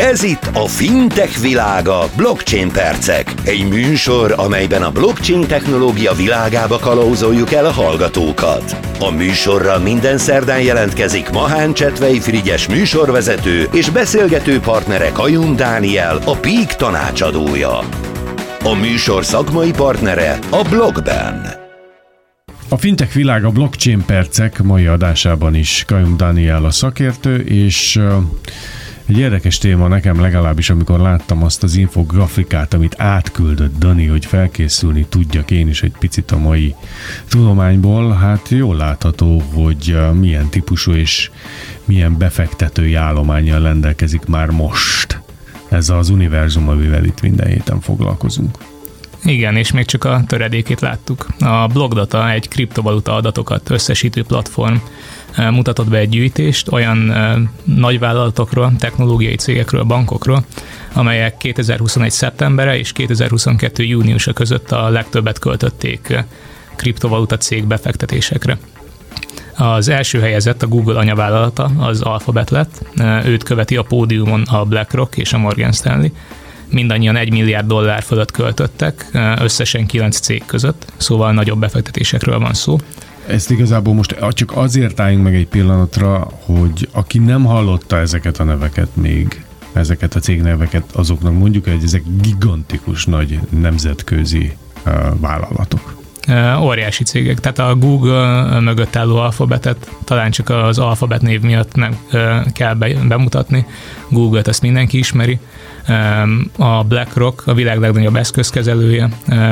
Ez itt a Fintech világa Blockchain Percek. Egy műsor, amelyben a blockchain technológia világába kalauzoljuk el a hallgatókat. A műsorra minden szerdán jelentkezik Mahán Csetvei Frigyes műsorvezető és beszélgető partnere Kajun Dániel, a Peak tanácsadója. A műsor szakmai partnere a Blockben. A fintech világ a blockchain percek mai adásában is Kajum Daniel a szakértő, és egy érdekes téma nekem legalábbis, amikor láttam azt az infografikát, amit átküldött Dani, hogy felkészülni tudjak én is egy picit a mai tudományból, hát jól látható, hogy milyen típusú és milyen befektetői állományjal rendelkezik már most ez az univerzum, amivel itt minden héten foglalkozunk. Igen, és még csak a töredékét láttuk. A Blogdata egy kriptovaluta adatokat összesítő platform mutatott be egy gyűjtést olyan nagyvállalatokról, technológiai cégekről, bankokról, amelyek 2021. szeptembere és 2022. júniusa között a legtöbbet költötték kriptovaluta cég befektetésekre. Az első helyezett a Google anyavállalata, az Alphabet lett, őt követi a pódiumon a BlackRock és a Morgan Stanley, mindannyian 1 milliárd dollár fölött költöttek, összesen 9 cég között, szóval nagyobb befektetésekről van szó. Ezt igazából most csak azért álljunk meg egy pillanatra, hogy aki nem hallotta ezeket a neveket még, ezeket a cégneveket, azoknak mondjuk, hogy ezek gigantikus nagy nemzetközi uh, vállalatok. Óriási cégek, tehát a Google mögött álló alfabetet talán csak az alfabet név miatt nem kell bemutatni. Google-t ezt mindenki ismeri a BlackRock a világ legnagyobb eszközkezelője,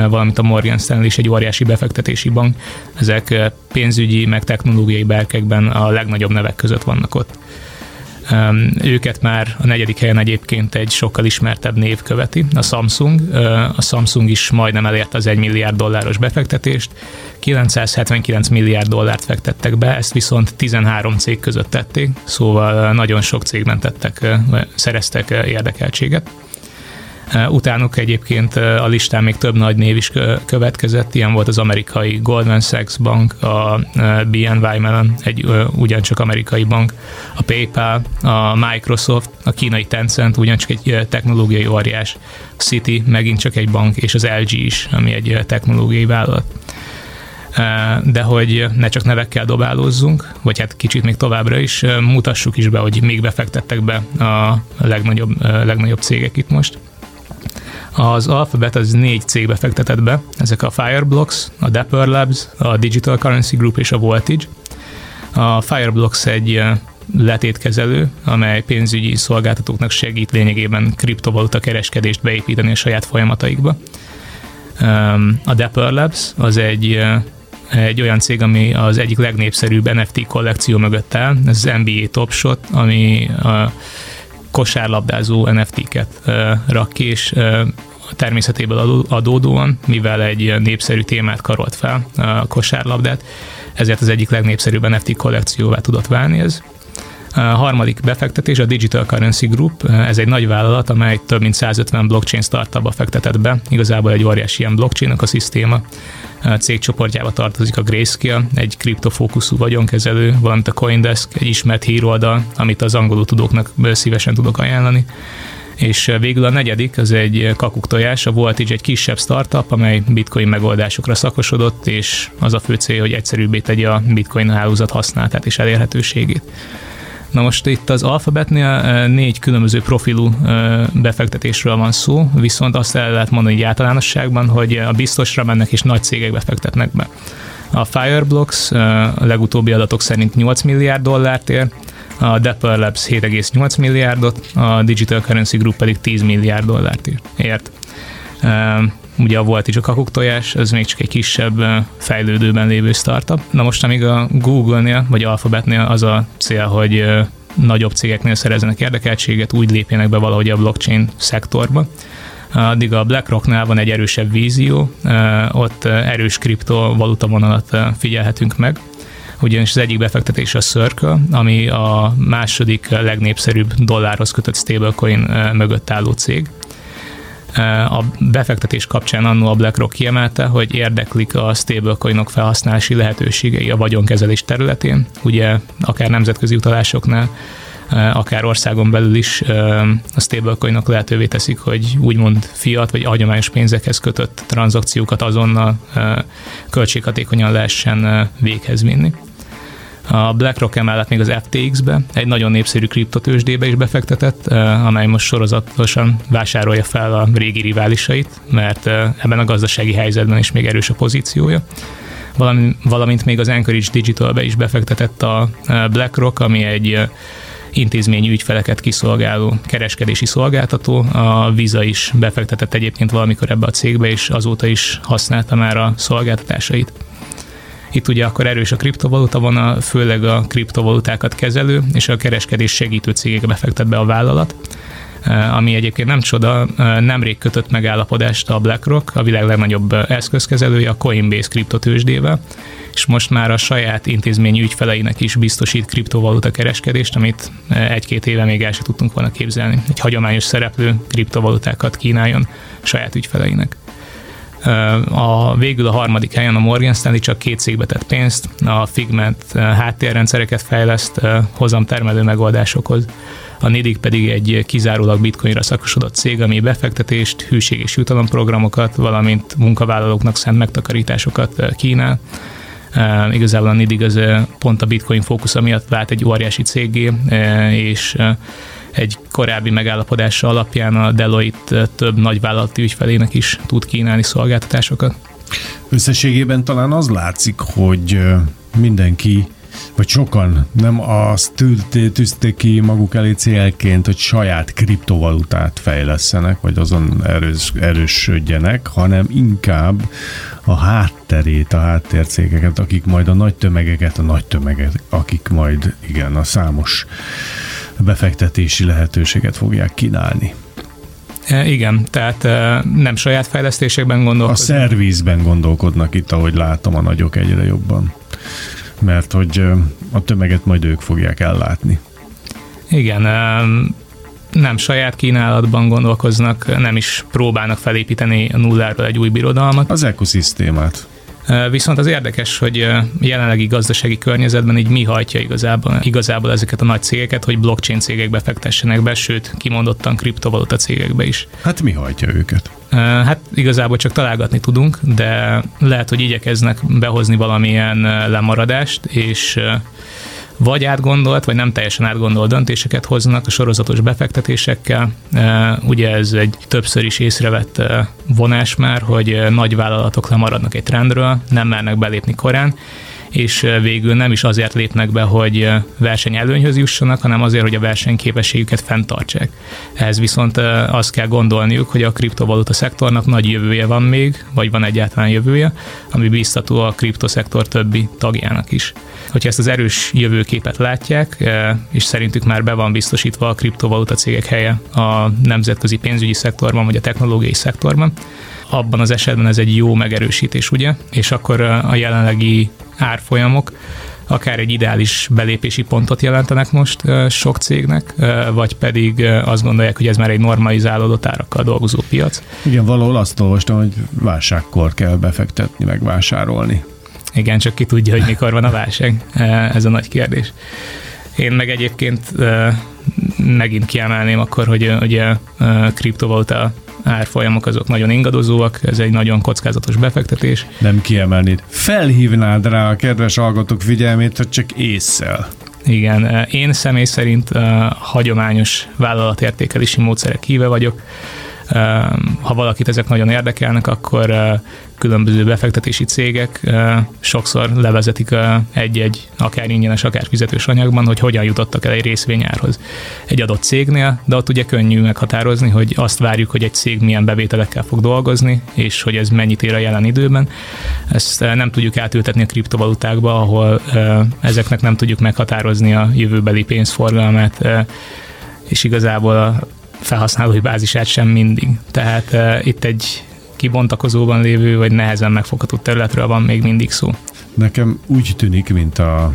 valamint a Morgan Stanley is egy óriási befektetési bank. Ezek pénzügyi, meg technológiai berkekben a legnagyobb nevek között vannak ott. Őket már a negyedik helyen egyébként egy sokkal ismertebb név követi, a Samsung. A Samsung is majdnem elérte az 1 milliárd dolláros befektetést. 979 milliárd dollárt fektettek be, ezt viszont 13 cég között tették, szóval nagyon sok cégben tettek, szereztek érdekeltséget. Utánuk egyébként a listán még több nagy név is következett, ilyen volt az amerikai Goldman Sachs bank, a BNY Mellon, egy ugyancsak amerikai bank, a PayPal, a Microsoft, a kínai Tencent, ugyancsak egy technológiai óriás, City megint csak egy bank, és az LG is, ami egy technológiai vállalat de hogy ne csak nevekkel dobálózzunk, vagy hát kicsit még továbbra is, mutassuk is be, hogy még befektettek be a legnagyobb, legnagyobb cégek itt most. Az Alphabet az négy cégbe fektetett be, ezek a Fireblocks, a Dapper Labs, a Digital Currency Group és a Voltage. A Fireblocks egy letétkezelő, amely pénzügyi szolgáltatóknak segít lényegében kriptovaluta kereskedést beépíteni a saját folyamataikba. A Dapper Labs az egy egy olyan cég, ami az egyik legnépszerűbb NFT kollekció mögött áll, ez az NBA Top Shot, ami a kosárlabdázó NFT-ket rak ki, és a természetéből adódóan, mivel egy népszerű témát karolt fel, a kosárlabdát, ezért az egyik legnépszerűbb NFT kollekcióvá tudott válni ez. A harmadik befektetés a Digital Currency Group, ez egy nagy vállalat, amely több mint 150 blockchain startupba fektetett be, igazából egy óriási ilyen blockchain szisztéma. A cégcsoportjába tartozik a Grayscale, egy kriptofókuszú vagyonkezelő, valamint a Coindesk, egy ismert híroldal, amit az angolul tudóknak szívesen tudok ajánlani és végül a negyedik, az egy kakuktojás, a Voltage egy kisebb startup, amely bitcoin megoldásokra szakosodott, és az a fő cél, hogy egyszerűbbé tegye a bitcoin hálózat használatát és elérhetőségét. Na most itt az Alphabetnél négy különböző profilú befektetésről van szó, viszont azt el lehet mondani hogy általánosságban, hogy a biztosra mennek és nagy cégek befektetnek be. A Fireblocks a legutóbbi adatok szerint 8 milliárd dollárt ér, a Dapper Labs 7,8 milliárdot, a Digital Currency Group pedig 10 milliárd dollárt ért. Ugye a volt is a kakuktojás, ez még csak egy kisebb fejlődőben lévő startup. Na most amíg a Google-nél vagy Alphabetnél az a cél, hogy nagyobb cégeknél szerezzenek érdekeltséget, úgy lépjenek be valahogy a blockchain szektorba. Addig a BlackRocknál van egy erősebb vízió, ott erős kriptovaluta vonalat figyelhetünk meg, ugyanis az egyik befektetés a Circle, ami a második legnépszerűbb dollárhoz kötött stablecoin mögött álló cég. A befektetés kapcsán annó a BlackRock kiemelte, hogy érdeklik a stablecoinok felhasználási lehetőségei a vagyonkezelés területén, ugye akár nemzetközi utalásoknál, akár országon belül is a stablecoinok lehetővé teszik, hogy úgymond fiat vagy hagyományos pénzekhez kötött tranzakciókat azonnal költséghatékonyan lehessen véghez vinni. A BlackRock emellett még az FTX-be, egy nagyon népszerű kriptotősdébe is befektetett, amely most sorozatosan vásárolja fel a régi riválisait, mert ebben a gazdasági helyzetben is még erős a pozíciója valamint még az Anchorage Digitalbe is befektetett a BlackRock, ami egy intézményi ügyfeleket kiszolgáló kereskedési szolgáltató. A Visa is befektetett egyébként valamikor ebbe a cégbe, és azóta is használta már a szolgáltatásait. Itt ugye akkor erős a kriptovaluta van, a, főleg a kriptovalutákat kezelő és a kereskedés segítő cégekbe befektet be a vállalat ami egyébként nem csoda, nemrég kötött megállapodást a BlackRock, a világ legnagyobb eszközkezelője a Coinbase kriptotősdével, és most már a saját intézményi ügyfeleinek is biztosít kriptovaluta kereskedést, amit egy-két éve még el sem tudtunk volna képzelni. Egy hagyományos szereplő kriptovalutákat kínáljon saját ügyfeleinek. A, végül a harmadik helyen a Morgan Stanley csak két cégbe tett pénzt, a Figment háttérrendszereket fejleszt hozamtermelő megoldásokhoz, a Nidig pedig egy kizárólag bitcoinra szakosodott cég, ami befektetést, hűség és jutalomprogramokat, valamint munkavállalóknak szent megtakarításokat kínál. Igazából a Nidig az pont a bitcoin fókusza miatt vált egy óriási cégé, és egy korábbi megállapodása alapján a Deloitte több nagyvállalati ügyfelének is tud kínálni szolgáltatásokat. Összességében talán az látszik, hogy mindenki vagy sokan nem azt tűzték ki maguk elé célként, hogy saját kriptovalutát fejlesztenek, vagy azon erős, erősödjenek, hanem inkább a hátterét, a háttércégeket, akik majd a nagy tömegeket, a nagy tömeget, akik majd igen, a számos befektetési lehetőséget fogják kínálni. E, igen, tehát e, nem saját fejlesztésekben gondolkodnak. A szervizben gondolkodnak itt, ahogy látom a nagyok egyre jobban. Mert hogy a tömeget majd ők fogják ellátni. Igen, nem saját kínálatban gondolkoznak, nem is próbálnak felépíteni a nulláról egy új birodalmat. Az ekoszisztémát. Viszont az érdekes, hogy jelenlegi gazdasági környezetben így mi hajtja igazából, igazából ezeket a nagy cégeket, hogy blockchain cégekbe fektessenek be, sőt, kimondottan kriptovaluta cégekbe is. Hát mi hajtja őket? Hát igazából csak találgatni tudunk, de lehet, hogy igyekeznek behozni valamilyen lemaradást, és vagy átgondolt, vagy nem teljesen átgondolt döntéseket hoznak a sorozatos befektetésekkel. E, ugye ez egy többször is észrevett e, vonás már, hogy nagy vállalatok lemaradnak egy trendről, nem mernek belépni korán, és végül nem is azért lépnek be, hogy versenyelőnyhöz jussanak, hanem azért, hogy a versenyképességüket fenntartsák. Ehhez viszont azt kell gondolniuk, hogy a kriptovaluta szektornak nagy jövője van még, vagy van egyáltalán jövője, ami biztató a kriptoszektor többi tagjának is. Hogyha ezt az erős jövőképet látják, és szerintük már be van biztosítva a kriptovaluta cégek helye a nemzetközi pénzügyi szektorban, vagy a technológiai szektorban, abban az esetben ez egy jó megerősítés, ugye? És akkor a jelenlegi árfolyamok akár egy ideális belépési pontot jelentenek most sok cégnek, vagy pedig azt gondolják, hogy ez már egy normalizálódott árakkal dolgozó piac. Igen, valahol azt olvastam, hogy válságkor kell befektetni, meg vásárolni. Igen, csak ki tudja, hogy mikor van a válság. Ez a nagy kérdés. Én meg egyébként megint kiemelném akkor, hogy ugye kriptovaluta árfolyamok azok nagyon ingadozóak, ez egy nagyon kockázatos befektetés. Nem kiemelnéd. Felhívnád rá a kedves hallgatók figyelmét, hogy csak észszel. Igen, én személy szerint uh, hagyományos vállalatértékelési módszerek híve vagyok. Ha valakit ezek nagyon érdekelnek, akkor különböző befektetési cégek sokszor levezetik egy-egy akár ingyenes, akár fizetős anyagban, hogy hogyan jutottak el egy részvényárhoz egy adott cégnél, de ott ugye könnyű meghatározni, hogy azt várjuk, hogy egy cég milyen bevételekkel fog dolgozni, és hogy ez mennyit ér a jelen időben. Ezt nem tudjuk átültetni a kriptovalutákba, ahol ezeknek nem tudjuk meghatározni a jövőbeli pénzforgalmát, és igazából a felhasználói bázisát sem mindig. Tehát uh, itt egy kibontakozóban lévő, vagy nehezen megfogható területről van még mindig szó. Nekem úgy tűnik, mint a,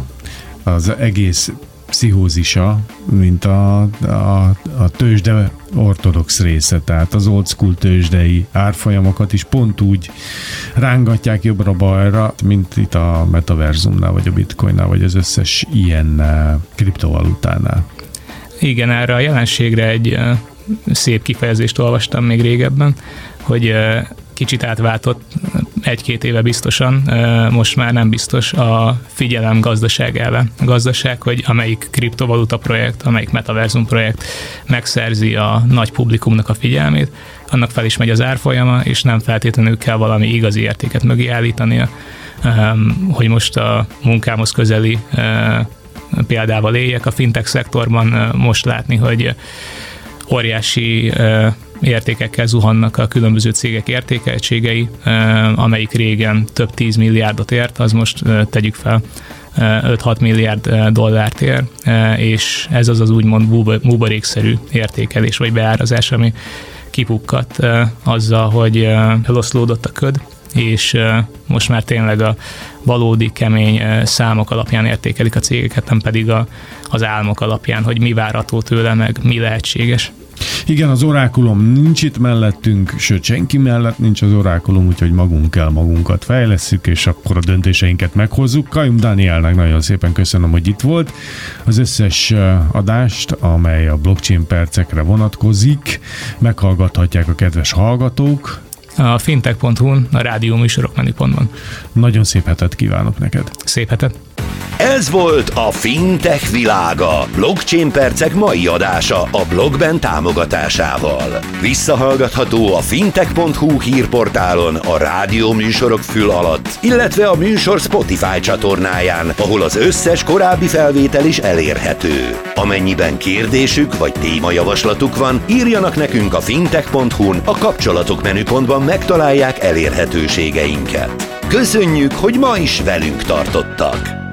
az egész pszichózisa, mint a, a, a tőzsde ortodox része, tehát az old school tőzsdei árfolyamokat is pont úgy rángatják jobbra-balra, mint itt a metaverzumnál, vagy a bitcoinnál, vagy az összes ilyen kriptovalutánál. Igen, erre a jelenségre egy szép kifejezést olvastam még régebben, hogy kicsit átváltott egy-két éve biztosan, most már nem biztos a figyelem gazdaság elve. A gazdaság, hogy amelyik kriptovaluta projekt, amelyik metaverzum projekt megszerzi a nagy publikumnak a figyelmét, annak fel is megy az árfolyama, és nem feltétlenül kell valami igazi értéket mögé állítania, hogy most a munkámhoz közeli példával éljek. A fintech szektorban most látni, hogy óriási értékekkel zuhannak a különböző cégek értékeltségei, amelyik régen több 10 milliárdot ért, az most tegyük fel 5-6 milliárd dollárt ér, és ez az az úgymond buborékszerű értékelés vagy beárazás, ami kipukkat azzal, hogy eloszlódott a köd, és most már tényleg a valódi kemény számok alapján értékelik a cégeket, nem pedig a, az álmok alapján, hogy mi várható tőle, meg mi lehetséges. Igen, az orákulum nincs itt mellettünk, sőt senki mellett nincs az orákulum, úgyhogy magunk kell magunkat fejlesszük, és akkor a döntéseinket meghozzuk. Kajum Danielnek nagyon szépen köszönöm, hogy itt volt. Az összes adást, amely a blockchain percekre vonatkozik, meghallgathatják a kedves hallgatók, a fintech.hu-n, a rádió műsorok menüpontban. Nagyon szép hetet kívánok neked. Szép hetet. Ez volt a Fintech világa. Blockchain percek mai adása a blogben támogatásával. Visszahallgatható a fintech.hu hírportálon, a rádió műsorok fül alatt, illetve a műsor Spotify csatornáján, ahol az összes korábbi felvétel is elérhető. Amennyiben kérdésük vagy témajavaslatuk van, írjanak nekünk a fintech.hu-n, a kapcsolatok menüpontban megtalálják elérhetőségeinket. Köszönjük, hogy ma is velünk tartottak!